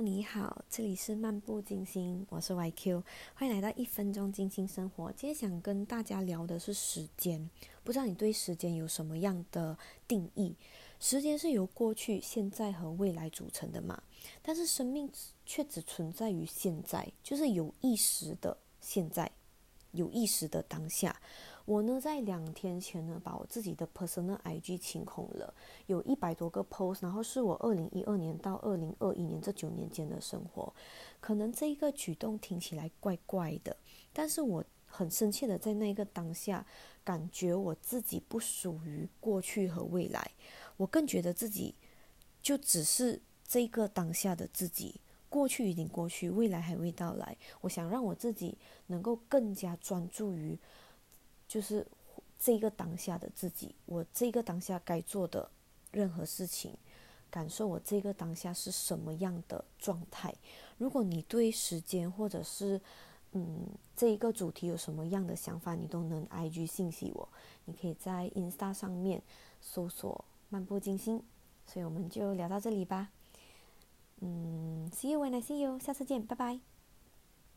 你好，这里是漫步金星，我是 YQ，欢迎来到一分钟金星生活。今天想跟大家聊的是时间，不知道你对时间有什么样的定义？时间是由过去、现在和未来组成的嘛？但是生命却只存在于现在，就是有意识的现在，有意识的当下。我呢，在两天前呢，把我自己的 personal IG 清空了，有一百多个 post，然后是我二零一二年到二零二一年这九年间的生活。可能这一个举动听起来怪怪的，但是我很深切的在那个当下，感觉我自己不属于过去和未来，我更觉得自己就只是这个当下的自己，过去已经过去，未来还未到来。我想让我自己能够更加专注于。就是这个当下的自己，我这个当下该做的任何事情，感受我这个当下是什么样的状态。如果你对时间或者是嗯这一个主题有什么样的想法，你都能 I G 信息我。你可以在 Insta 上面搜索“漫步金星”。所以我们就聊到这里吧。嗯，See you when I see you，下次见，拜拜。